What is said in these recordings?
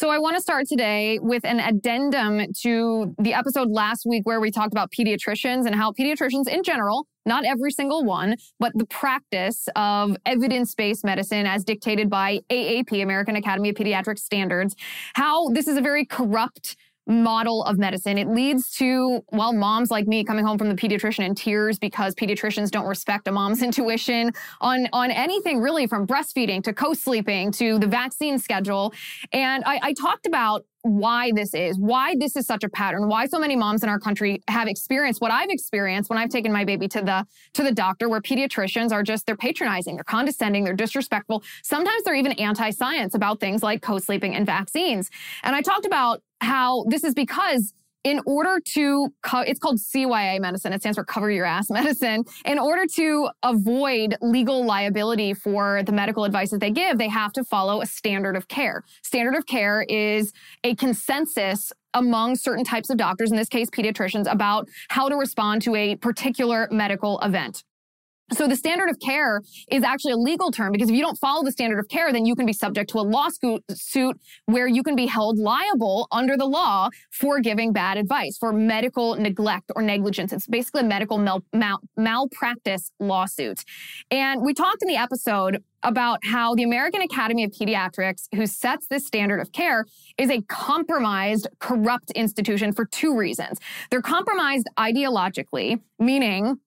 So I want to start today with an addendum to the episode last week where we talked about pediatricians and how pediatricians in general, not every single one, but the practice of evidence-based medicine as dictated by AAP, American Academy of Pediatrics standards, how this is a very corrupt model of medicine. It leads to, well, moms like me coming home from the pediatrician in tears because pediatricians don't respect a mom's intuition on, on anything really from breastfeeding to co-sleeping to the vaccine schedule. And I, I talked about why this is, why this is such a pattern, why so many moms in our country have experienced what I've experienced when I've taken my baby to the to the doctor, where pediatricians are just they're patronizing, they're condescending, they're disrespectful. Sometimes they're even anti-science about things like co-sleeping and vaccines. And I talked about how this is because in order to, co- it's called CYA medicine. It stands for cover your ass medicine. In order to avoid legal liability for the medical advice that they give, they have to follow a standard of care. Standard of care is a consensus among certain types of doctors, in this case, pediatricians, about how to respond to a particular medical event. So the standard of care is actually a legal term because if you don't follow the standard of care, then you can be subject to a lawsuit where you can be held liable under the law for giving bad advice, for medical neglect or negligence. It's basically a medical mal- mal- malpractice lawsuit. And we talked in the episode about how the American Academy of Pediatrics, who sets this standard of care, is a compromised, corrupt institution for two reasons. They're compromised ideologically, meaning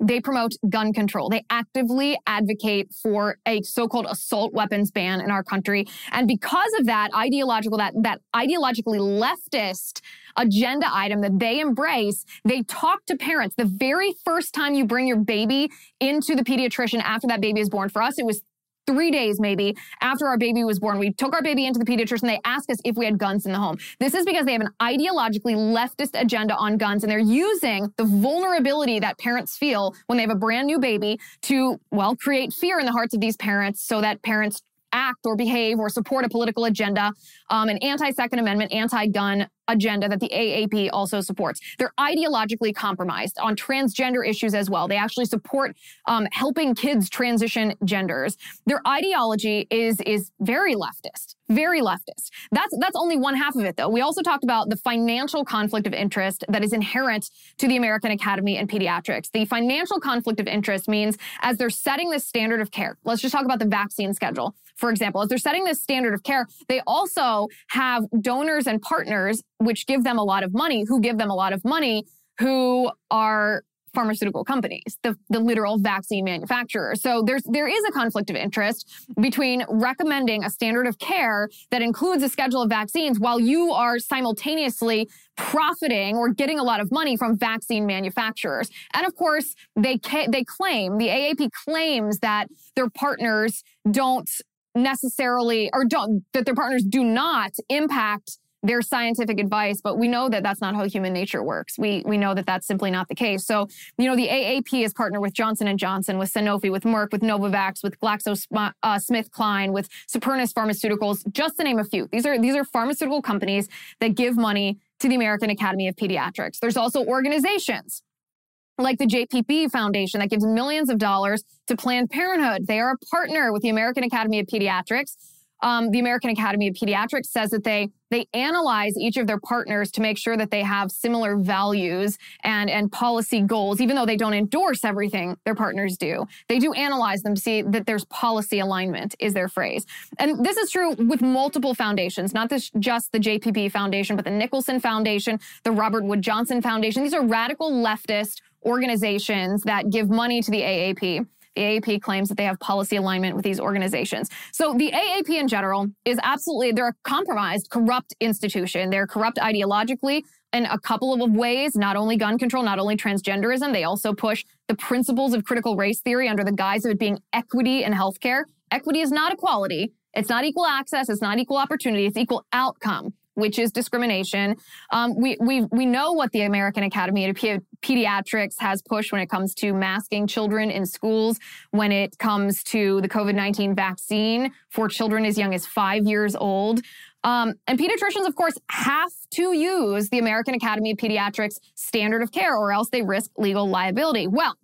they promote gun control. They actively advocate for a so-called assault weapons ban in our country. And because of that ideological, that, that ideologically leftist agenda item that they embrace, they talk to parents. The very first time you bring your baby into the pediatrician after that baby is born, for us, it was three days maybe after our baby was born, we took our baby into the pediatrician. They asked us if we had guns in the home. This is because they have an ideologically leftist agenda on guns and they're using the vulnerability that parents feel when they have a brand new baby to, well, create fear in the hearts of these parents so that parents act or behave or support a political agenda, um, an anti-Second Amendment, anti-gun agenda that the AAP also supports. They're ideologically compromised on transgender issues as well. They actually support um, helping kids transition genders. Their ideology is is very leftist, very leftist. That's that's only one half of it though. We also talked about the financial conflict of interest that is inherent to the American Academy and Pediatrics. The financial conflict of interest means as they're setting the standard of care. Let's just talk about the vaccine schedule. For example, as they're setting this standard of care, they also have donors and partners which give them a lot of money, who give them a lot of money, who are pharmaceutical companies, the, the literal vaccine manufacturers. So there's there is a conflict of interest between recommending a standard of care that includes a schedule of vaccines while you are simultaneously profiting or getting a lot of money from vaccine manufacturers. And of course, they ca- they claim the AAP claims that their partners don't necessarily or don't that their partners do not impact their scientific advice, but we know that that's not how human nature works. We we know that that's simply not the case. So, you know, the AAP is partnered with Johnson and Johnson, with Sanofi, with Merck, with Novavax, with GlaxoSmithKline, uh, with Supernus Pharmaceuticals, just to name a few. These are these are pharmaceutical companies that give money to the American Academy of Pediatrics. There's also organizations like the JPB Foundation that gives millions of dollars to Planned Parenthood. They are a partner with the American Academy of Pediatrics um, the American Academy of Pediatrics says that they they analyze each of their partners to make sure that they have similar values and and policy goals, even though they don't endorse everything their partners do. They do analyze them to see that there's policy alignment, is their phrase. And this is true with multiple foundations, not this just the JPB Foundation, but the Nicholson Foundation, the Robert Wood Johnson Foundation. These are radical leftist organizations that give money to the AAP. The AAP claims that they have policy alignment with these organizations. So the AAP in general is absolutely, they're a compromised, corrupt institution. They're corrupt ideologically in a couple of ways, not only gun control, not only transgenderism, they also push the principles of critical race theory under the guise of it being equity in healthcare. Equity is not equality. It's not equal access. It's not equal opportunity. It's equal outcome which is discrimination. Um, we, we, we know what the American Academy of Pediatrics has pushed when it comes to masking children in schools, when it comes to the COVID-19 vaccine for children as young as five years old. Um, and pediatricians, of course, have to use the American Academy of Pediatrics standard of care or else they risk legal liability. Well,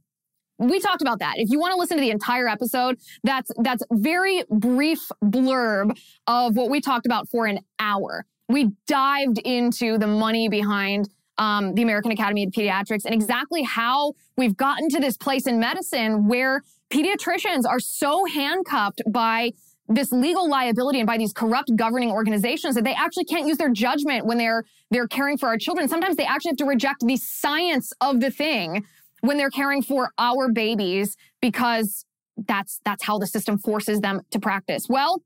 we talked about that. If you want to listen to the entire episode, that's that's very brief blurb of what we talked about for an hour. We dived into the money behind um, the American Academy of Pediatrics and exactly how we've gotten to this place in medicine where pediatricians are so handcuffed by this legal liability and by these corrupt governing organizations that they actually can't use their judgment when they're they're caring for our children. Sometimes they actually have to reject the science of the thing when they're caring for our babies because that's that's how the system forces them to practice. Well,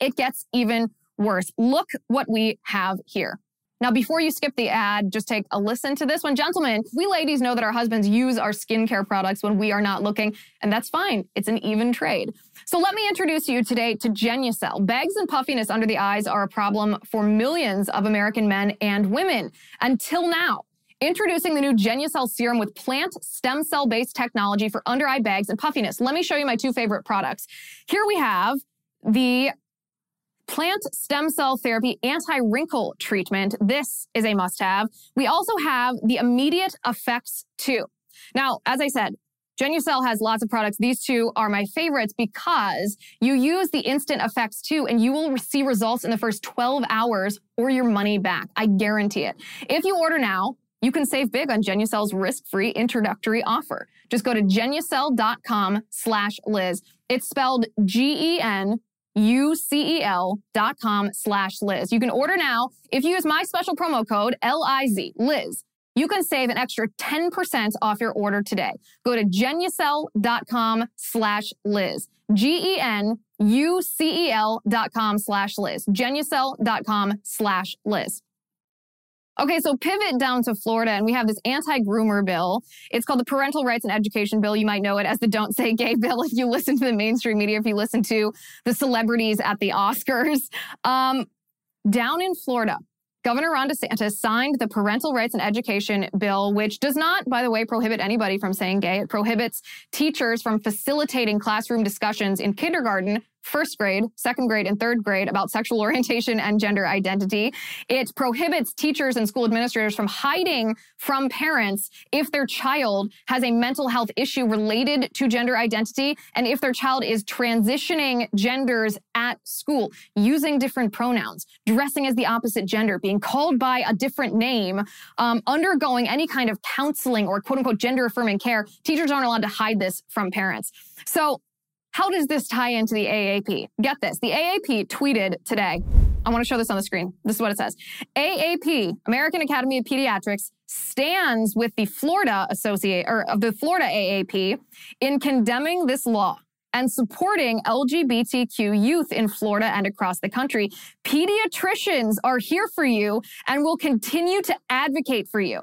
it gets even worse. Look what we have here. Now, before you skip the ad, just take a listen to this one. Gentlemen, we ladies know that our husbands use our skincare products when we are not looking, and that's fine. It's an even trade. So let me introduce you today to Genucel. Bags and puffiness under the eyes are a problem for millions of American men and women until now. Introducing the new Genucel serum with plant stem cell based technology for under eye bags and puffiness. Let me show you my two favorite products. Here we have the plant stem cell therapy anti wrinkle treatment. This is a must have. We also have the immediate effects too. Now, as I said, Genucel has lots of products. These two are my favorites because you use the instant effects too, and you will see results in the first 12 hours or your money back. I guarantee it. If you order now, you can save big on Genucel's risk-free introductory offer. Just go to genucel.com slash Liz. It's spelled G-E-N U-C-E-L dot com slash Liz. You can order now. If you use my special promo code L-I-Z, Liz, you can save an extra 10% off your order today. Go to genucel.com slash Liz. G-E-N-U-C-E-L dot com slash Liz. Genucel.com slash Liz. Okay, so pivot down to Florida, and we have this anti-groomer bill. It's called the Parental Rights and Education Bill. You might know it as the Don't Say Gay bill if you listen to the mainstream media, if you listen to the celebrities at the Oscars. Um, down in Florida, Governor Ron DeSantis signed the Parental Rights and Education Bill, which does not, by the way, prohibit anybody from saying gay. It prohibits teachers from facilitating classroom discussions in kindergarten first grade, second grade, and third grade about sexual orientation and gender identity. It prohibits teachers and school administrators from hiding from parents if their child has a mental health issue related to gender identity and if their child is transitioning genders at school, using different pronouns, dressing as the opposite gender, being called by a different name, um, undergoing any kind of counseling or quote unquote gender affirming care. Teachers aren't allowed to hide this from parents. So how does this tie into the AAP? Get this. The AAP tweeted today. I want to show this on the screen. This is what it says. AAP, American Academy of Pediatrics, stands with the Florida Associate or the Florida AAP in condemning this law and supporting LGBTQ youth in Florida and across the country. Pediatricians are here for you and will continue to advocate for you.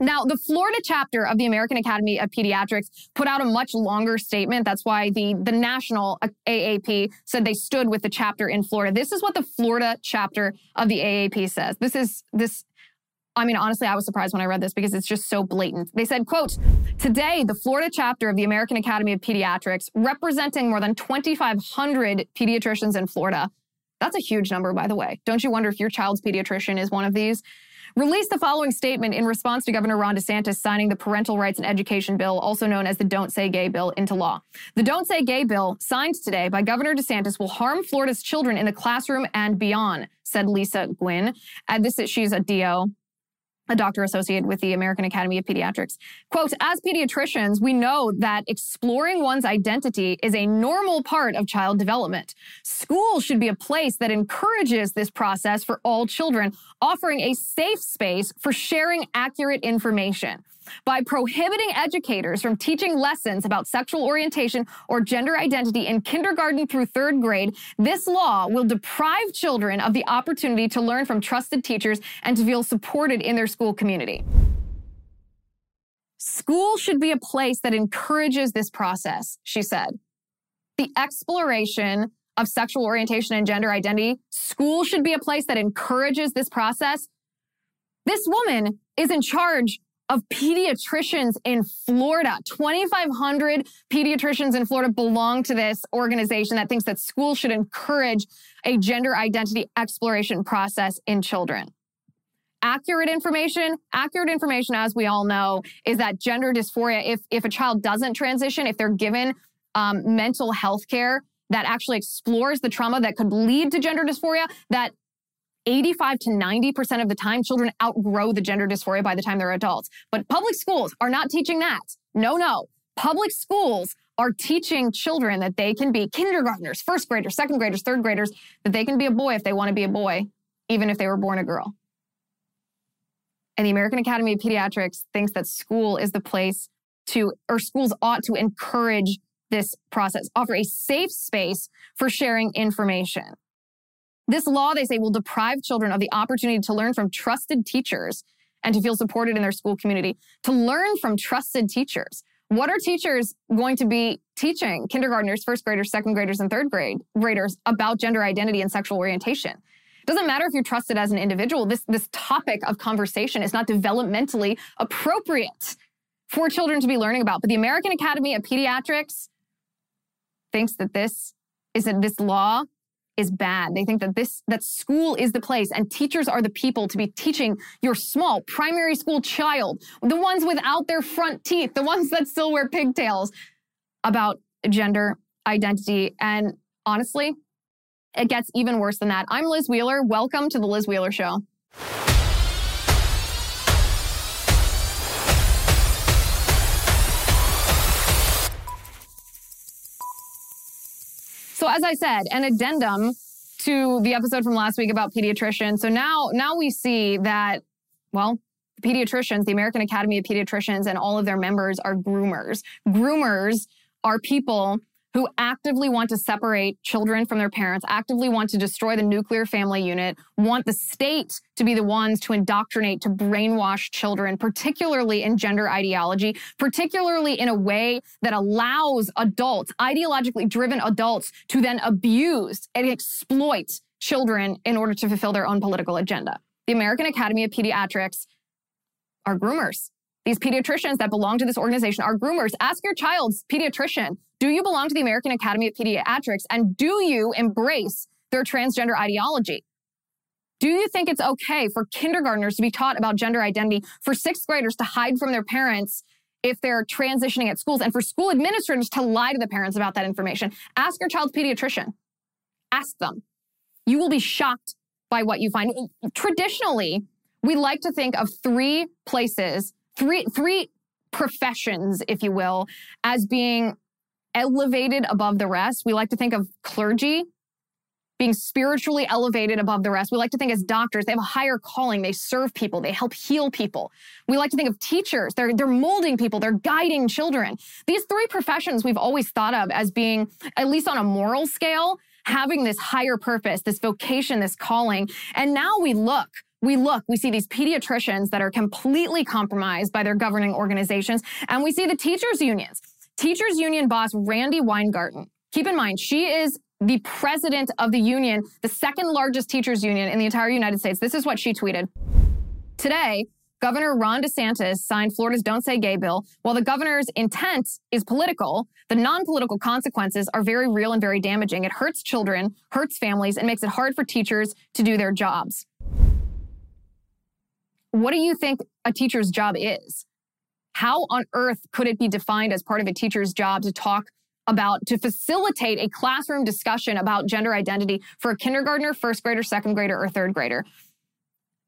Now, the Florida chapter of the American Academy of Pediatrics put out a much longer statement. That's why the, the national uh, AAP said they stood with the chapter in Florida. This is what the Florida chapter of the AAP says. This is this I mean, honestly, I was surprised when I read this because it's just so blatant. They said, quote, today, the Florida chapter of the American Academy of Pediatrics, representing more than 2,500 pediatricians in Florida. That's a huge number, by the way. Don't you wonder if your child's pediatrician is one of these? Released the following statement in response to Governor Ron DeSantis signing the Parental Rights and Education Bill, also known as the Don't Say Gay Bill, into law. The Don't Say Gay Bill, signed today by Governor DeSantis, will harm Florida's children in the classroom and beyond, said Lisa Gwynn. And this is, she's a DO a doctor associated with the American Academy of Pediatrics. Quote, as pediatricians, we know that exploring one's identity is a normal part of child development. School should be a place that encourages this process for all children, offering a safe space for sharing accurate information by prohibiting educators from teaching lessons about sexual orientation or gender identity in kindergarten through third grade, this law will deprive children of the opportunity to learn from trusted teachers and to feel supported in their school community. School should be a place that encourages this process, she said. The exploration of sexual orientation and gender identity, school should be a place that encourages this process. This woman is in charge of pediatricians in Florida. 2,500 pediatricians in Florida belong to this organization that thinks that schools should encourage a gender identity exploration process in children. accurate information, accurate information, as we all know, is that gender dysphoria, if, if a child doesn't transition, if they're given um, mental health care that actually explores the trauma that could lead to gender dysphoria, that 85 to 90% of the time, children outgrow the gender dysphoria by the time they're adults. But public schools are not teaching that. No, no. Public schools are teaching children that they can be kindergartners, first graders, second graders, third graders, that they can be a boy if they want to be a boy, even if they were born a girl. And the American Academy of Pediatrics thinks that school is the place to, or schools ought to encourage this process, offer a safe space for sharing information. This law, they say, will deprive children of the opportunity to learn from trusted teachers and to feel supported in their school community, to learn from trusted teachers. What are teachers going to be teaching kindergartners, first graders, second graders, and third grade graders about gender identity and sexual orientation? It doesn't matter if you're trusted as an individual. This, this topic of conversation is not developmentally appropriate for children to be learning about. But the American Academy of Pediatrics thinks that this is that this law is bad. They think that this, that school is the place and teachers are the people to be teaching your small primary school child, the ones without their front teeth, the ones that still wear pigtails about gender identity. And honestly, it gets even worse than that. I'm Liz Wheeler. Welcome to the Liz Wheeler Show. So as I said, an addendum to the episode from last week about pediatricians. So now, now we see that, well, pediatricians, the American Academy of Pediatricians and all of their members are groomers. Groomers are people who actively want to separate children from their parents, actively want to destroy the nuclear family unit, want the state to be the ones to indoctrinate, to brainwash children, particularly in gender ideology, particularly in a way that allows adults, ideologically driven adults, to then abuse and exploit children in order to fulfill their own political agenda. The American Academy of Pediatrics are groomers. These pediatricians that belong to this organization are groomers. Ask your child's pediatrician, do you belong to the American Academy of Pediatrics and do you embrace their transgender ideology? Do you think it's okay for kindergartners to be taught about gender identity, for sixth graders to hide from their parents if they're transitioning at schools, and for school administrators to lie to the parents about that information? Ask your child's pediatrician. Ask them. You will be shocked by what you find. Traditionally, we like to think of three places three three professions, if you will, as being elevated above the rest. We like to think of clergy being spiritually elevated above the rest. We like to think as doctors, they have a higher calling. They serve people. They help heal people. We like to think of teachers. They're, they're molding people. They're guiding children. These three professions we've always thought of as being, at least on a moral scale, having this higher purpose, this vocation, this calling. And now we look we look, we see these pediatricians that are completely compromised by their governing organizations, and we see the teachers' unions. Teachers' union boss Randi Weingarten. Keep in mind, she is the president of the union, the second largest teachers' union in the entire United States. This is what she tweeted. Today, Governor Ron DeSantis signed Florida's Don't Say Gay bill. While the governor's intent is political, the non political consequences are very real and very damaging. It hurts children, hurts families, and makes it hard for teachers to do their jobs. What do you think a teacher's job is? How on earth could it be defined as part of a teacher's job to talk about, to facilitate a classroom discussion about gender identity for a kindergartner, first grader, second grader, or third grader?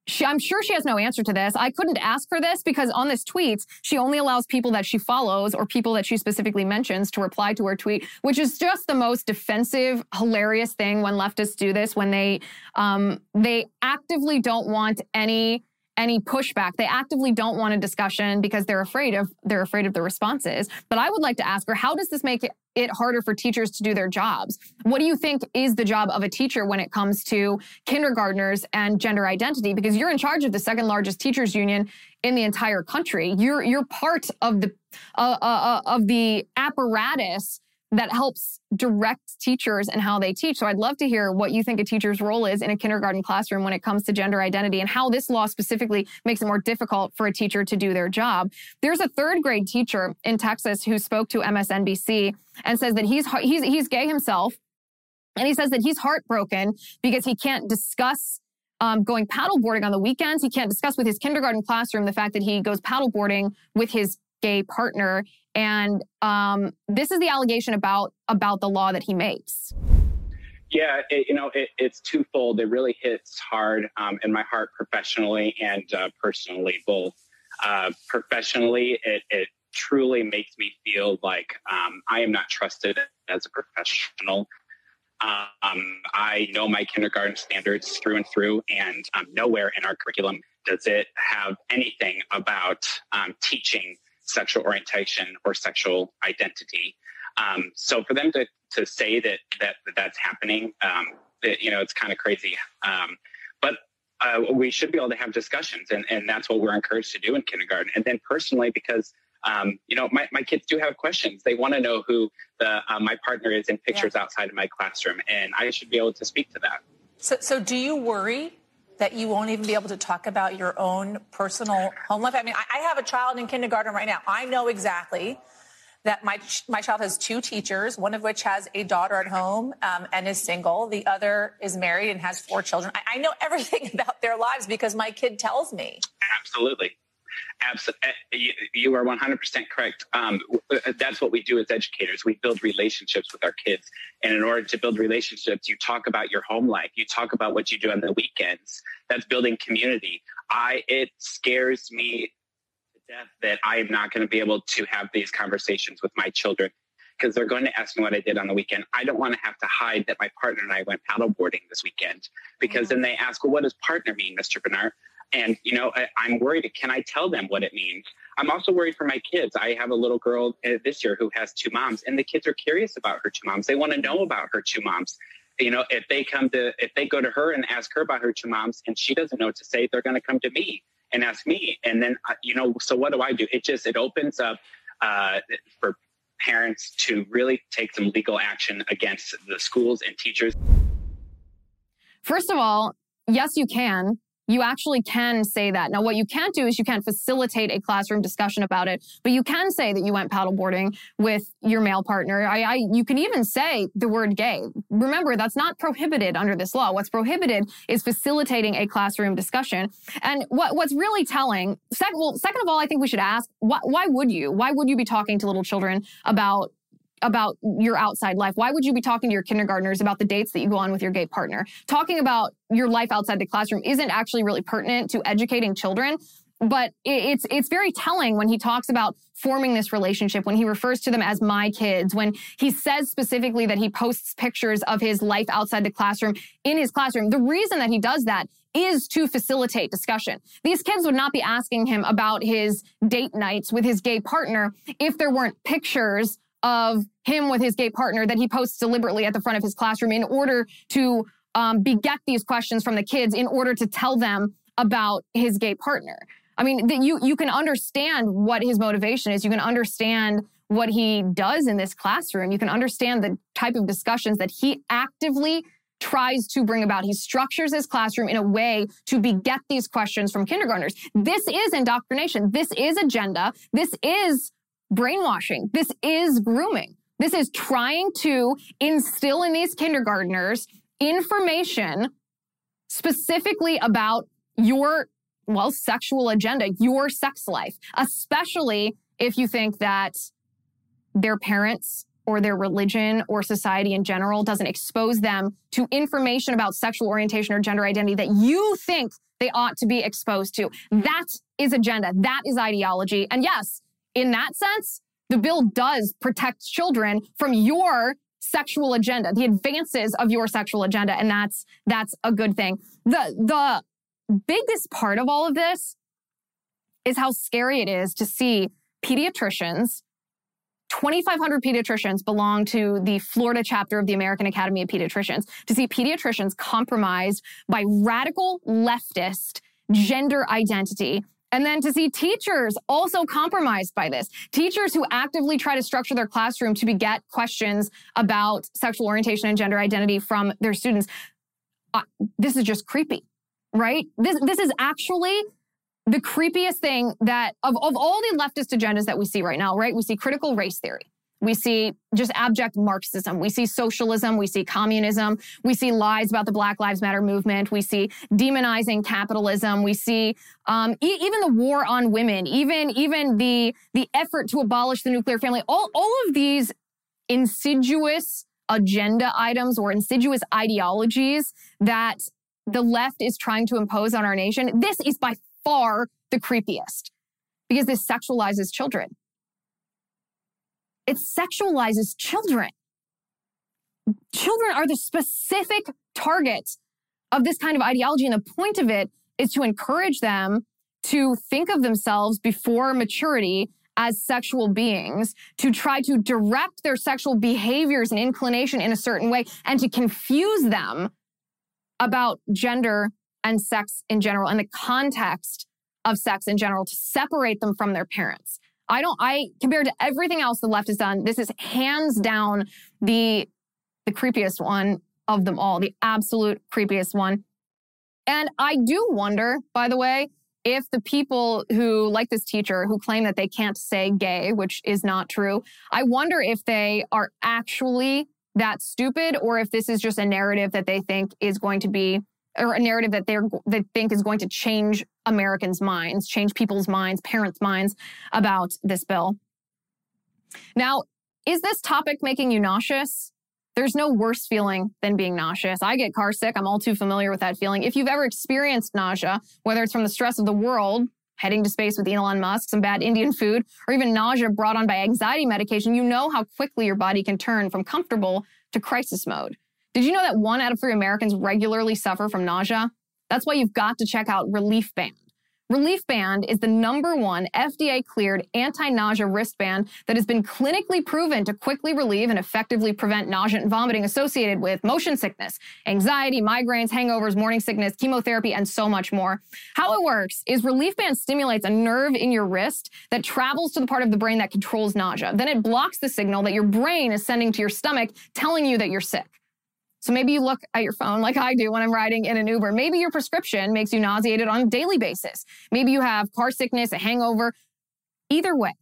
She, I'm sure she has no answer to this. I couldn't ask for this because on this tweet, she only allows people that she follows or people that she specifically mentions to reply to her tweet, which is just the most defensive, hilarious thing when leftists do this. When they um, they actively don't want any any pushback. They actively don't want a discussion because they're afraid of they're afraid of the responses. But I would like to ask her, how does this make it, harder for teachers to do their jobs? What do you think is the job of a teacher when it comes to kindergartners and gender identity? Because you're in charge of the second largest teachers union in the entire country. You're you're part of the uh, uh, uh of the apparatus that helps direct teachers and how they teach. So I'd love to hear what you think a teacher's role is in a kindergarten classroom when it comes to gender identity and how this law specifically makes it more difficult for a teacher to do their job. There's a third grade teacher in Texas who spoke to MSNBC and says that he's he's he's gay himself and he says that he's heartbroken because he can't discuss um, going paddleboarding on the weekends. He can't discuss with his kindergarten classroom the fact that he goes paddleboarding with his gay partner. And um, this is the allegation about about the law that he makes. Yeah, it, you know, it, it's twofold. It really hits hard um, in my heart professionally and uh, personally, both. Uh, professionally, it, it, truly makes me feel like um, I am not trusted as a professional. Um, I know my kindergarten standards through and through, and um, nowhere in our curriculum does it have anything about um, teaching sexual orientation or sexual identity. Um, so for them to, to say that, that, that that's happening, um, it, you know, it's kind of crazy. Um, but uh, we should be able to have discussions, and, and that's what we're encouraged to do in kindergarten. And then personally, because um, you know, my, my kids do have questions. They want to know who the uh, my partner is in pictures yeah. outside of my classroom, and I should be able to speak to that. So, so do you worry that you won't even be able to talk about your own personal home life? I mean, I, have a child in kindergarten right now. I know exactly that my my child has two teachers, one of which has a daughter at home um, and is single. The other is married and has four children. I, I know everything about their lives because my kid tells me. Absolutely. Absolutely. Eh, you are 100% correct. Um, uh, that's what we do as educators. We build relationships with our kids. And in order to build relationships, you talk about your home life. You talk about what you do on the weekends. That's building community. I, it scares me to death that I am not going to be able to have these conversations with my children because they're going to ask me what I did on the weekend. I don't want to have to hide that my partner and I went paddleboarding this weekend because mm-hmm. then they ask, well, what does partner mean, Mr. Bernard? And, you know, I, am worried. Can I tell them what it means? I'm also worried for my kids. I have a little girl uh, this year who has two moms, and the kids are curious about her two moms. They want to know about her two moms. You know, if they come to, if they go to her and ask her about her two moms and she doesn't know what to say, they're going to come to me and ask me. And then, uh, you know, so what do I do? It just, it opens up uh, for parents to really take some legal action against the schools and teachers. First of all, yes, you can you actually can say that. Now, what you can't do is you can't facilitate a classroom discussion about it, but you can say that you went paddleboarding with your male partner. I, I, you can even say the word gay. Remember, that's not prohibited under this law. What's prohibited is facilitating a classroom discussion. And what, what's really telling, sec, well, second of all, I think we should ask, why, why would you? Why would you be talking to little children about about your outside life? Why would you be talking to your kindergartners about the dates that you go on with your gay partner? Talking about your life outside the classroom isn't actually really pertinent to educating children. But it's it's very telling when he talks about forming this relationship, when he refers to them as my kids, when he says specifically that he posts pictures of his life outside the classroom in his classroom. The reason that he does that is to facilitate discussion. These kids would not be asking him about his date nights with his gay partner if there weren't pictures of him with his gay partner that he posts deliberately at the front of his classroom in order to um, beget these questions from the kids in order to tell them about his gay partner. I mean, you you can understand what his motivation is. You can understand what he does in this classroom. You can understand the type of discussions that he actively tries to bring about. He structures his classroom in a way to beget these questions from kindergartners. This is indoctrination. This is agenda. This is brainwashing. This is grooming. This is trying to instill in these kindergartners information specifically about your, well, sexual agenda, your sex life, especially if you think that their parents or their religion or society in general doesn't expose them to information about sexual orientation or gender identity that you think they ought to be exposed to. That is agenda. That is ideology. And yes, in that sense, the bill does protect children from your sexual agenda, the advances of your sexual agenda, and that's that's a good thing. The the biggest part of all of this is how scary it is to see pediatricians 2,500 pediatricians belong to the Florida chapter of the American Academy of Pediatricians. To see pediatricians compromised by radical leftist gender identity and then to see teachers also compromised by this. Teachers who actively try to structure their classroom to beget questions about sexual orientation and gender identity from their students. Uh, this is just creepy, right? This, this is actually the creepiest thing that of, of all the leftist agendas that we see right now, right? We see critical race theory. We see just abject Marxism. We see socialism. We see communism. We see lies about the Black Lives Matter movement. We see demonizing capitalism. We see um, e- even the war on women. Even even the the effort to abolish the nuclear family. All all of these insidious agenda items or insidious ideologies that the left is trying to impose on our nation. This is by far the creepiest because this sexualizes children. It sexualizes children. Children are the specific targets of this kind of ideology. And the point of it is to encourage them to think of themselves before maturity as sexual beings, to try to direct their sexual behaviors and inclination in a certain way, and to confuse them about gender and sex in general and the context of sex in general to separate them from their parents. I don't, I, compared to everything else the left has done, this is hands down the, the creepiest one of them all, the absolute creepiest one. And I do wonder, by the way, if the people who, like this teacher, who claim that they can't say gay, which is not true, I wonder if they are actually that stupid or if this is just a narrative that they think is going to be or a narrative that they're they think is going to change Americans' minds, change people's minds, parents' minds about this bill. Now, is this topic making you nauseous? There's no worse feeling than being nauseous. I get car sick. I'm all too familiar with that feeling. If you've ever experienced nausea, whether it's from the stress of the world, heading to space with Elon Musk, some bad Indian food, or even nausea brought on by anxiety medication, you know how quickly your body can turn from comfortable to crisis mode. Did you know that one out of three Americans regularly suffer from nausea? That's why you've got to check out Reliefband. Relief Band is the number one FDA cleared anti nausea wristband that has been clinically proven to quickly relieve and effectively prevent nausea and vomiting associated with motion sickness, anxiety, migraines, hangovers, morning sickness, chemotherapy, and so much more. How it works is Reliefband stimulates a nerve in your wrist that travels to the part of the brain that controls nausea. Then it blocks the signal that your brain is sending to your stomach, telling you that you're sick. So maybe you look at your phone like I do when I'm riding in an Uber. Maybe your prescription makes you nauseated on a daily basis. Maybe you have car sickness, a hangover. Either way,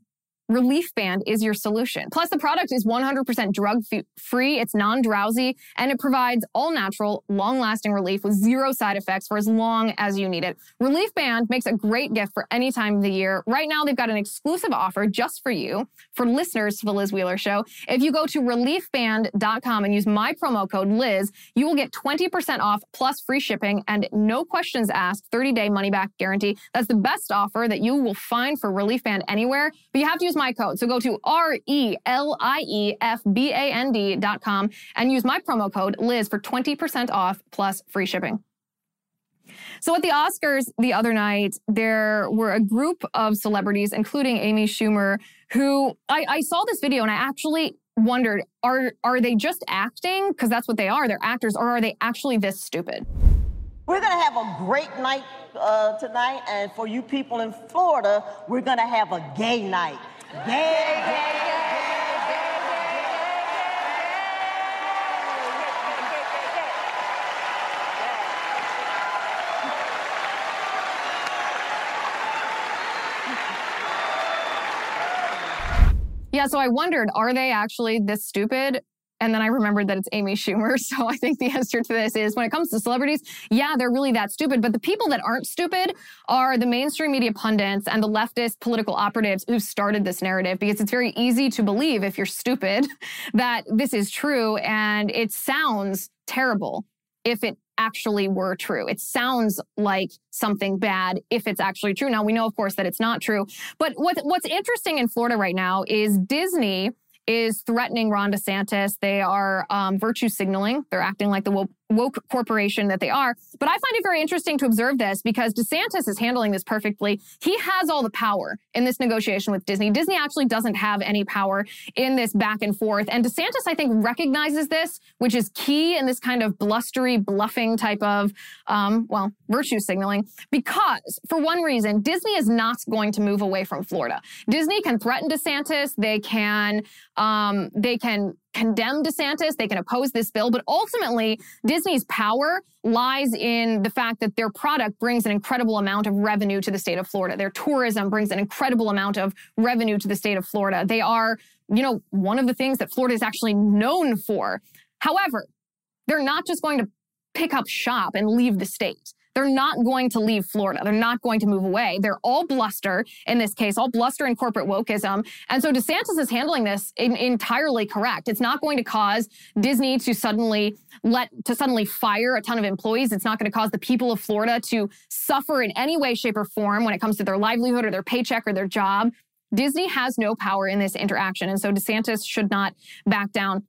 Reliefband is your solution. Plus, the product is 100% drug free, it's non drowsy, and it provides all natural, long lasting relief with zero side effects for as long as you need it. Reliefband makes a great gift for any time of the year. Right now, they've got an exclusive offer just for you, for listeners to the Liz Wheeler Show. If you go to reliefband.com and use my promo code Liz, you will get 20% off plus free shipping and no questions asked 30 day money back guarantee. That's the best offer that you will find for Reliefband anywhere, but you have to use my code. So go to R-E-L-I-E-F-B-A-N-D dot com and use my promo code Liz for 20% off plus free shipping. So at the Oscars the other night, there were a group of celebrities, including Amy Schumer, who I, I saw this video and I actually wondered, are are they just acting? Because that's what they are. They're actors, or are they actually this stupid? We're going to have a great night uh, tonight, and for you people in Florida, we're going to have a gay night. Yeah, so I wondered, are they actually this stupid? And then I remembered that it's Amy Schumer. So I think the answer to this is when it comes to celebrities, yeah, they're really that stupid. But the people that aren't stupid are the mainstream media pundits and the leftist political operatives who started this narrative because it's very easy to believe if you're stupid that this is true. And it sounds terrible if it actually were true. It sounds like something bad if it's actually true. Now we know, of course, that it's not true. But what, what's interesting in Florida right now is Disney is threatening Ron DeSantis. They are um, virtue signaling. They're acting like the woke, woke corporation that they are. But I find it very interesting to observe this because DeSantis is handling this perfectly. He has all the power in this negotiation with Disney. Disney actually doesn't have any power in this back and forth. And DeSantis, I think, recognizes this, which is key in this kind of blustery, bluffing type of, um, well, virtue signaling. Because for one reason, Disney is not going to move away from Florida. Disney can threaten DeSantis. They can, um, they can condemn DeSantis, they can oppose this bill, but ultimately, Disney's power lies in the fact that their product brings an incredible amount of revenue to the state of Florida. Their tourism brings an incredible amount of revenue to the state of Florida. They are, you know, one of the things that Florida is actually known for. However, they're not just going to pick up shop and leave the state. They're not going to leave Florida. They're not going to move away. They're all bluster in this case, all bluster and corporate wokeism. And so DeSantis is handling this in, entirely correct. It's not going to cause Disney to suddenly let to suddenly fire a ton of employees. It's not going to cause the people of Florida to suffer in any way, shape, or form when it comes to their livelihood or their paycheck or their job. Disney has no power in this interaction. And so DeSantis should not back down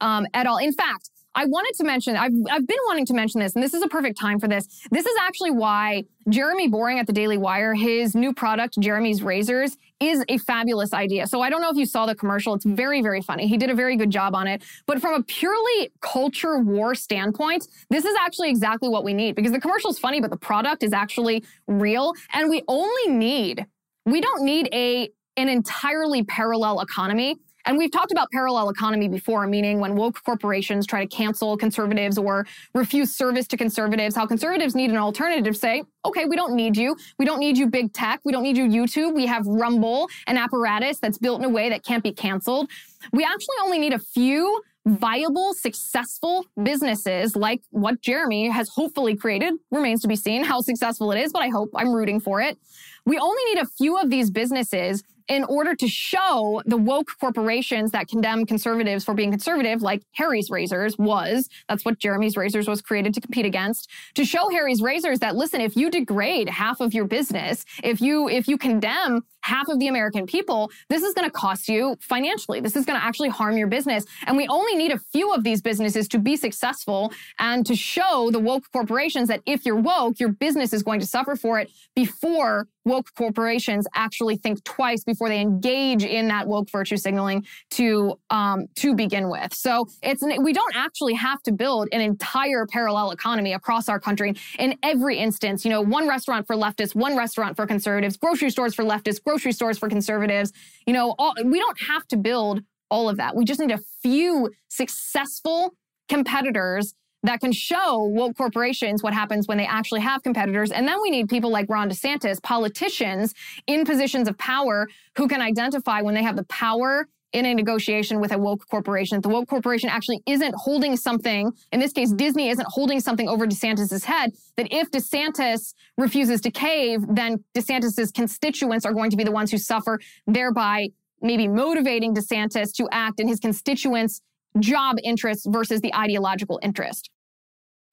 um, at all. In fact, I wanted to mention, I've, I've been wanting to mention this, and this is a perfect time for this. This is actually why Jeremy Boring at the Daily Wire, his new product, Jeremy's Razors, is a fabulous idea. So I don't know if you saw the commercial. It's very, very funny. He did a very good job on it. But from a purely culture war standpoint, this is actually exactly what we need because the commercial is funny, but the product is actually real. And we only need, we don't need a, an entirely parallel economy. And we've talked about parallel economy before, meaning when woke corporations try to cancel conservatives or refuse service to conservatives, how conservatives need an alternative say, okay, we don't need you. We don't need you big tech. We don't need you YouTube. We have Rumble, an apparatus that's built in a way that can't be canceled. We actually only need a few viable, successful businesses like what Jeremy has hopefully created. Remains to be seen how successful it is, but I hope I'm rooting for it. We only need a few of these businesses in order to show the woke corporations that condemn conservatives for being conservative, like Harry's Razors was, that's what Jeremy's Razors was created to compete against, to show Harry's Razors that, listen, if you degrade half of your business, if you, if you condemn half of the American people, this is going to cost you financially. This is going to actually harm your business. And we only need a few of these businesses to be successful and to show the woke corporations that if you're woke, your business is going to suffer for it before woke corporations actually think twice before they engage in that woke virtue signaling to um, to begin with. So it's we don't actually have to build an entire parallel economy across our country in every instance. You know, one restaurant for leftists, one restaurant for conservatives, grocery stores for leftists, grocery stores for conservatives. You know, all, we don't have to build all of that. We just need a few successful competitors that can show woke corporations what happens when they actually have competitors. And then we need people like Ron DeSantis, politicians in positions of power who can identify when they have the power in a negotiation with a woke corporation. The woke corporation actually isn't holding something, in this case, Disney isn't holding something over DeSantis's head, that if DeSantis refuses to cave, then DeSantis's constituents are going to be the ones who suffer, thereby maybe motivating DeSantis to act in his constituents' job interests versus the ideological interest.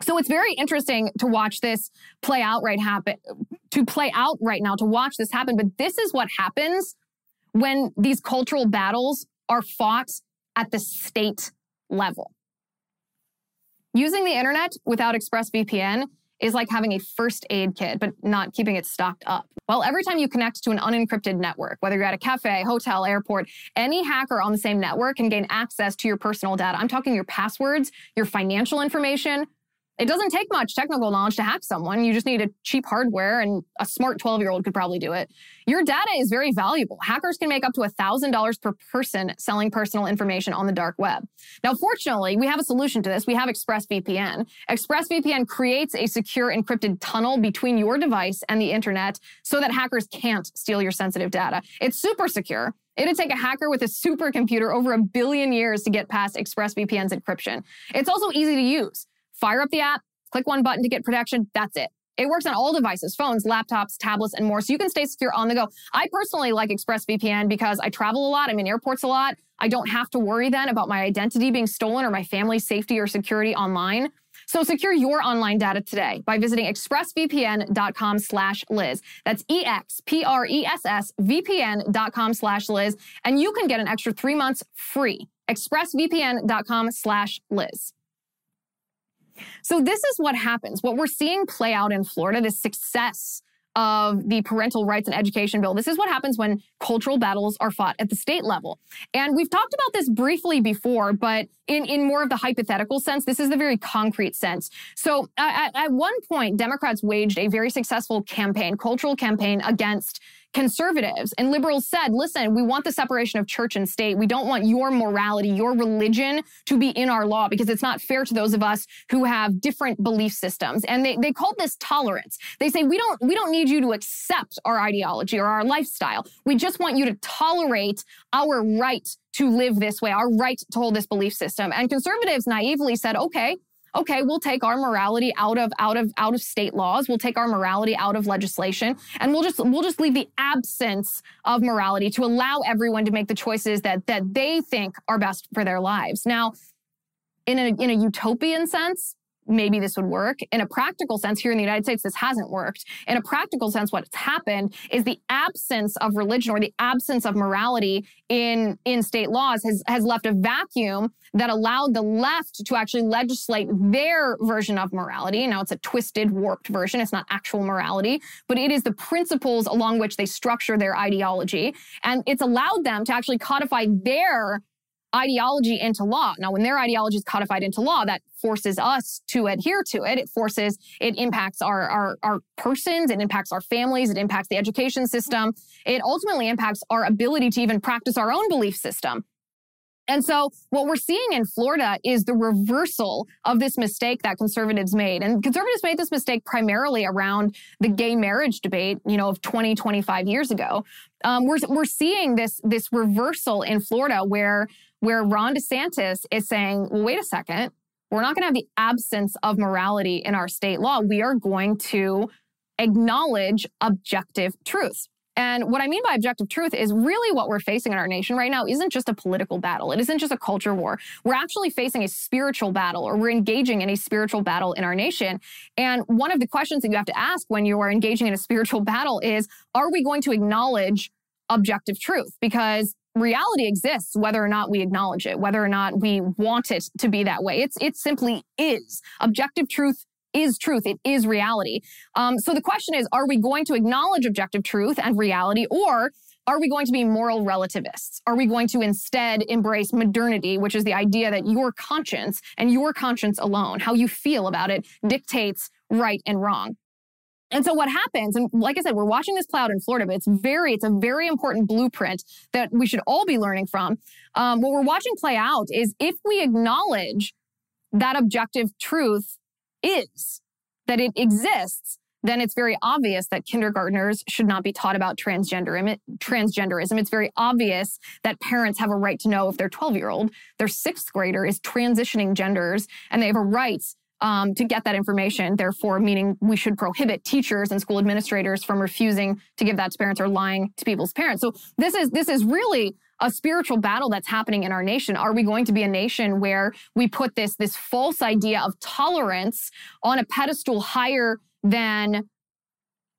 So it's very interesting to watch this play out right happen to play out right now to watch this happen but this is what happens when these cultural battles are fought at the state level. Using the internet without ExpressVPN is like having a first aid kit, but not keeping it stocked up. Well, every time you connect to an unencrypted network, whether you're at a cafe, hotel, airport, any hacker on the same network can gain access to your personal data. I'm talking your passwords, your financial information, it doesn't take much technical knowledge to hack someone. You just need a cheap hardware and a smart 12 year old could probably do it. Your data is very valuable. Hackers can make up to $1,000 per person selling personal information on the dark web. Now, fortunately, we have a solution to this. We have ExpressVPN. ExpressVPN creates a secure encrypted tunnel between your device and the internet so that hackers can't steal your sensitive data. It's super secure. It'd take a hacker with a supercomputer over a billion years to get past ExpressVPN's encryption. It's also easy to use. Fire up the app, click one button to get protection. That's it. It works on all devices, phones, laptops, tablets, and more. So you can stay secure on the go. I personally like ExpressVPN because I travel a lot. I'm in airports a lot. I don't have to worry then about my identity being stolen or my family's safety or security online. So secure your online data today by visiting expressvpn.com slash Liz. That's E-X-P-R-E-S-S VPN.com slash Liz. And you can get an extra three months free. expressvpn.com slash Liz. So this is what happens. What we're seeing play out in Florida, the success of the parental rights and education bill. This is what happens when cultural battles are fought at the state level. And we've talked about this briefly before, but in, in more of the hypothetical sense, this is the very concrete sense. So at, at one point, Democrats waged a very successful campaign, cultural campaign against conservatives and liberals said, listen, we want the separation of church and state. We don't want your morality, your religion to be in our law because it's not fair to those of us who have different belief systems. And they, they called this tolerance. They say, we don't, we don't need you to accept our ideology or our lifestyle. We just want you to tolerate our right to live this way, our right to hold this belief system. And conservatives naively said, okay, okay we'll take our morality out of out of out of state laws. We'll take our morality out of legislation and we'll just we'll just leave the absence of morality to allow everyone to make the choices that that they think are best for their lives. Now in a in a utopian sense maybe this would work. In a practical sense, here in the United States, this hasn't worked. In a practical sense, what's happened is the absence of religion or the absence of morality in, in state laws has, has left a vacuum that allowed the left to actually legislate their version of morality. Now it's a twisted, warped version. It's not actual morality, but it is the principles along which they structure their ideology. And it's allowed them to actually codify their ideology into law. Now, when their ideology is codified into law, that forces us to adhere to it. It forces, it impacts our, our, our persons, it impacts our families, it impacts the education system. It ultimately impacts our ability to even practice our own belief system. And so what we're seeing in Florida is the reversal of this mistake that conservatives made. And conservatives made this mistake primarily around the gay marriage debate, you know, of 20, 25 years ago. Um, we're, we're seeing this, this reversal in Florida where where Ron DeSantis is saying, well, wait a second, we're not going to have the absence of morality in our state law. We are going to acknowledge objective truths. And what I mean by objective truth is really what we're facing in our nation right now isn't just a political battle. It isn't just a culture war. We're actually facing a spiritual battle or we're engaging in a spiritual battle in our nation. And one of the questions that you have to ask when you are engaging in a spiritual battle is, are we going to acknowledge objective truth? Because reality exists whether or not we acknowledge it, whether or not we want it to be that way. It's it simply is. Objective truth is truth. It is reality. Um, so the question is, are we going to acknowledge objective truth and reality, or are we going to be moral relativists? Are we going to instead embrace modernity, which is the idea that your conscience and your conscience alone, how you feel about it, dictates right and wrong? And so what happens, and like I said, we're watching this play out in Florida, but it's very, it's a very important blueprint that we should all be learning from. Um, what we're watching play out is if we acknowledge that objective truth is that it exists, then it's very obvious that kindergartners should not be taught about transgender, transgenderism. It's very obvious that parents have a right to know if their 12 year old, their sixth grader is transitioning genders and they have a right um, to get that information. Therefore, meaning we should prohibit teachers and school administrators from refusing to give that to parents or lying to people's parents. So this is this is really a spiritual battle that's happening in our nation. Are we going to be a nation where we put this this false idea of tolerance on a pedestal higher than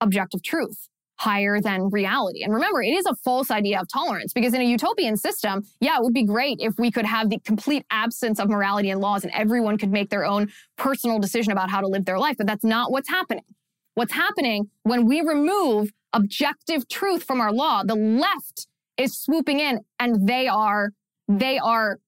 objective truth? Higher than reality. And remember, it is a false idea of tolerance because in a utopian system, yeah, it would be great if we could have the complete absence of morality and laws and everyone could make their own personal decision about how to live their life. But that's not what's happening. What's happening when we remove objective truth from our law, the left is swooping in and they are, they are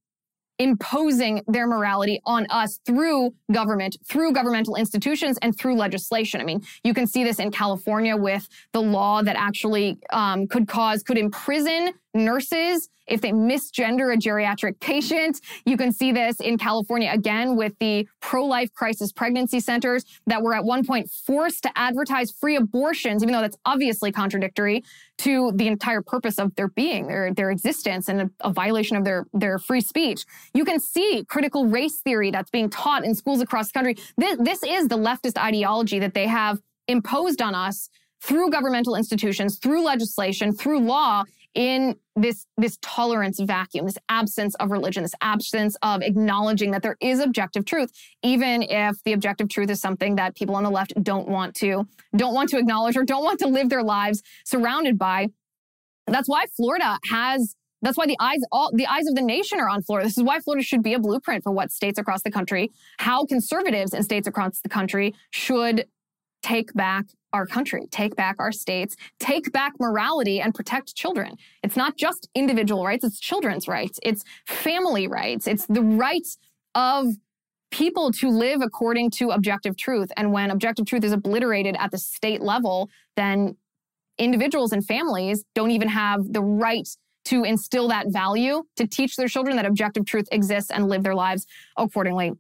imposing their morality on us through government, through governmental institutions, and through legislation. I mean, you can see this in California with the law that actually um, could cause, could imprison nurses if they misgender a geriatric patient. You can see this in California again with the pro life crisis pregnancy centers that were at one point forced to advertise free abortions, even though that's obviously contradictory to the entire purpose of their being, their, their existence, and a, a violation of their, their free speech. You can see critical race theory that's being taught in schools across the country. This, this is the leftist ideology that they have imposed on us through governmental institutions, through legislation, through law, in this this tolerance vacuum this absence of religion this absence of acknowledging that there is objective truth even if the objective truth is something that people on the left don't want to don't want to acknowledge or don't want to live their lives surrounded by that's why florida has that's why the eyes all the eyes of the nation are on Florida. This is why Florida should be a blueprint for what states across the country, how conservatives in states across the country should take back our country, take back our states, take back morality and protect children. It's not just individual rights, it's children's rights, it's family rights, it's the rights of people to live according to objective truth. And when objective truth is obliterated at the state level, then individuals and families don't even have the right to instill that value, to teach their children that objective truth exists and live their lives accordingly.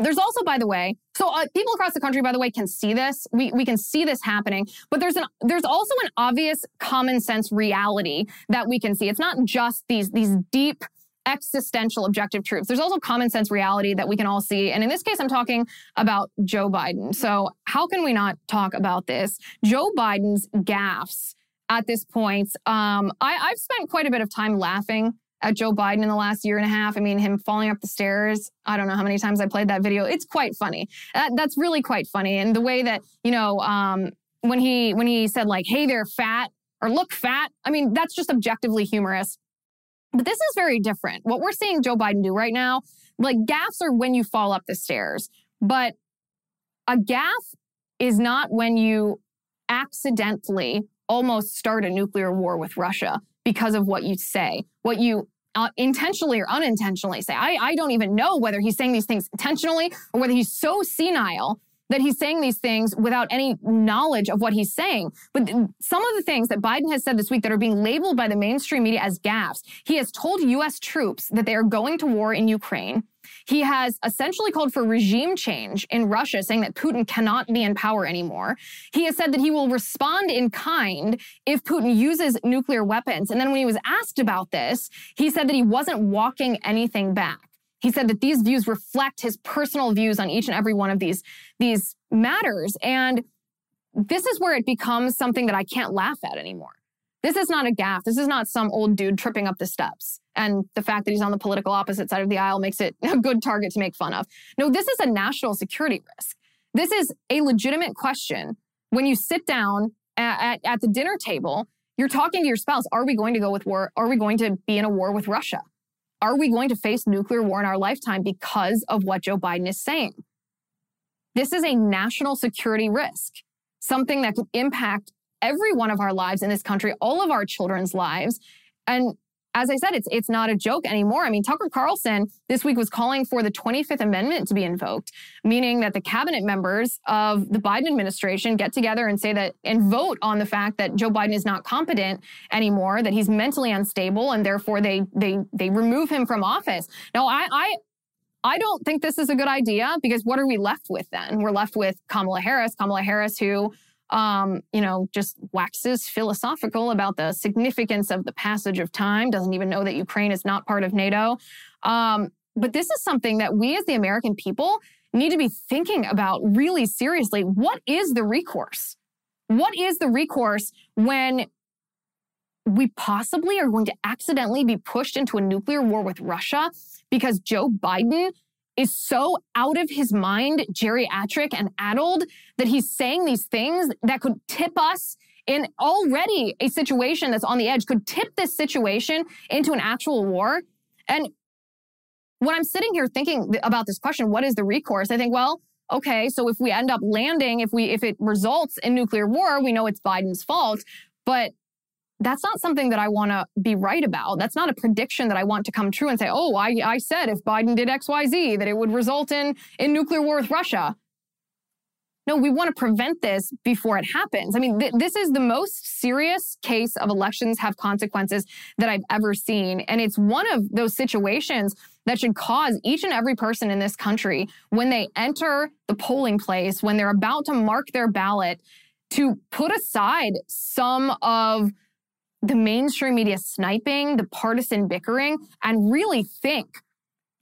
There's also, by the way, so uh, people across the country, by the way, can see this. We we can see this happening, but there's an there's also an obvious common sense reality that we can see. It's not just these these deep existential objective truths. There's also common sense reality that we can all see. And in this case, I'm talking about Joe Biden. So how can we not talk about this? Joe Biden's gaffes at this point. Um, I, I've spent quite a bit of time laughing at Joe Biden in the last year and a half. I mean, him falling up the stairs. I don't know how many times I played that video. It's quite funny. That, that's really quite funny. And the way that, you know, um, when he when he said like, "Hey, they're fat" or "Look fat," I mean, that's just objectively humorous. But this is very different. What we're seeing Joe Biden do right now, like gaffes are when you fall up the stairs, but a gaffe is not when you accidentally almost start a nuclear war with Russia because of what you say, what you uh, intentionally or unintentionally say. I, I don't even know whether he's saying these things intentionally or whether he's so senile that he's saying these things without any knowledge of what he's saying. But some of the things that Biden has said this week that are being labeled by the mainstream media as gaffes, he has told U.S. troops that they are going to war in Ukraine. He has essentially called for regime change in Russia, saying that Putin cannot be in power anymore. He has said that he will respond in kind if Putin uses nuclear weapons. And then when he was asked about this, he said that he wasn't walking anything back. He said that these views reflect his personal views on each and every one of these, these matters. And this is where it becomes something that I can't laugh at anymore. This is not a gaffe. This is not some old dude tripping up the steps. And the fact that he's on the political opposite side of the aisle makes it a good target to make fun of. No, this is a national security risk. This is a legitimate question. When you sit down at, at, at the dinner table, you're talking to your spouse. Are we going to go with war? Are we going to be in a war with Russia? Are we going to face nuclear war in our lifetime because of what Joe Biden is saying? This is a national security risk, something that could impact every one of our lives in this country, all of our children's lives. And as I said, it's it's not a joke anymore. I mean, Tucker Carlson this week was calling for the 25th Amendment to be invoked, meaning that the cabinet members of the Biden administration get together and say that and vote on the fact that Joe Biden is not competent anymore, that he's mentally unstable, and therefore they they they remove him from office. Now, I I I don't think this is a good idea because what are we left with then? We're left with Kamala Harris, Kamala Harris who um, you know, just waxes philosophical about the significance of the passage of time, doesn't even know that Ukraine is not part of NATO. Um, but this is something that we as the American people need to be thinking about really seriously. What is the recourse? What is the recourse when we possibly are going to accidentally be pushed into a nuclear war with Russia because Joe Biden is so out of his mind, geriatric and addled, that he's saying these things that could tip us in already a situation that's on the edge, could tip this situation into an actual war. And when I'm sitting here thinking about this question, what is the recourse? I think, well, okay, so if we end up landing, if we if it results in nuclear war, we know it's Biden's fault. But that's not something that I want to be right about. That's not a prediction that I want to come true and say, oh, I, I said if Biden did XYZ, that it would result in, in nuclear war with Russia. No, we want to prevent this before it happens. I mean, th- this is the most serious case of elections have consequences that I've ever seen. And it's one of those situations that should cause each and every person in this country, when they enter the polling place, when they're about to mark their ballot, to put aside some of the mainstream media sniping, the partisan bickering, and really think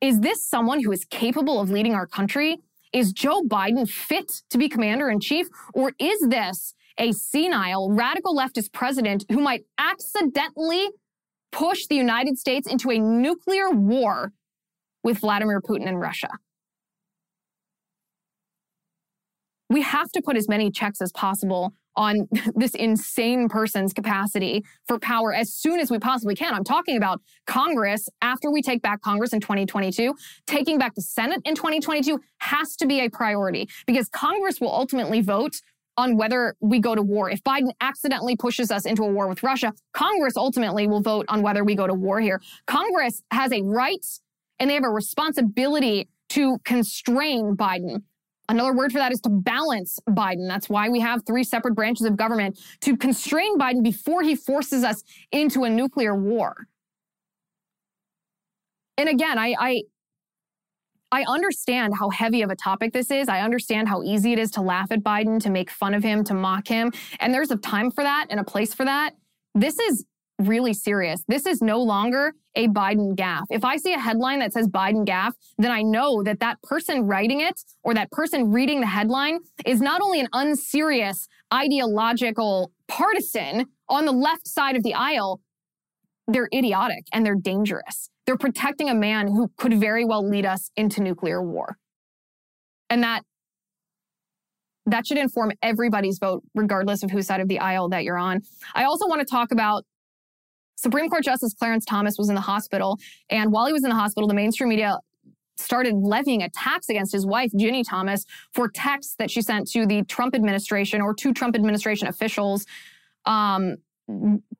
is this someone who is capable of leading our country? Is Joe Biden fit to be commander in chief? Or is this a senile radical leftist president who might accidentally push the United States into a nuclear war with Vladimir Putin and Russia? We have to put as many checks as possible on this insane person's capacity for power as soon as we possibly can. I'm talking about Congress after we take back Congress in 2022. Taking back the Senate in 2022 has to be a priority because Congress will ultimately vote on whether we go to war. If Biden accidentally pushes us into a war with Russia, Congress ultimately will vote on whether we go to war here. Congress has a right and they have a responsibility to constrain Biden Another word for that is to balance Biden. That's why we have three separate branches of government to constrain Biden before he forces us into a nuclear war. And again, I, I I understand how heavy of a topic this is. I understand how easy it is to laugh at Biden, to make fun of him, to mock him. And there's a time for that and a place for that. This is really serious. This is no longer a Biden gaffe. If I see a headline that says Biden gaffe, then I know that that person writing it or that person reading the headline is not only an unserious, ideological partisan on the left side of the aisle, they're idiotic and they're dangerous. They're protecting a man who could very well lead us into nuclear war. And that that should inform everybody's vote, regardless of whose side of the aisle that you're on. I also want to talk about Supreme Court Justice Clarence Thomas was in the hospital. And while he was in the hospital, the mainstream media started levying attacks against his wife, Ginni Thomas, for texts that she sent to the Trump administration or to Trump administration officials. Um,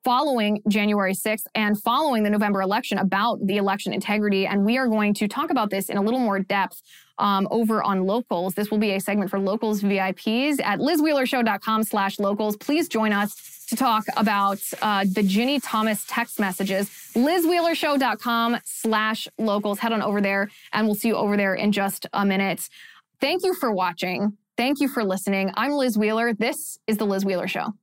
following January 6th and following the November election about the election integrity. And we are going to talk about this in a little more depth um, over on locals. This will be a segment for locals VIPs at lizwheelershow.com slash locals. Please join us to talk about uh, the Ginni Thomas text messages. lizwheelershow.com slash locals. Head on over there and we'll see you over there in just a minute. Thank you for watching. Thank you for listening. I'm Liz Wheeler. This is The Liz Wheeler Show.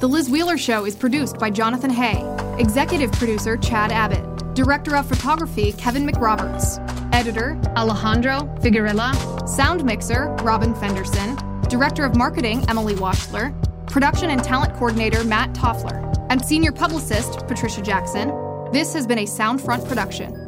The Liz Wheeler Show is produced by Jonathan Hay, executive producer Chad Abbott, director of photography Kevin McRoberts, editor Alejandro Figueroa, sound mixer Robin Fenderson, director of marketing Emily Washler, production and talent coordinator Matt Toffler, and senior publicist Patricia Jackson. This has been a Soundfront production.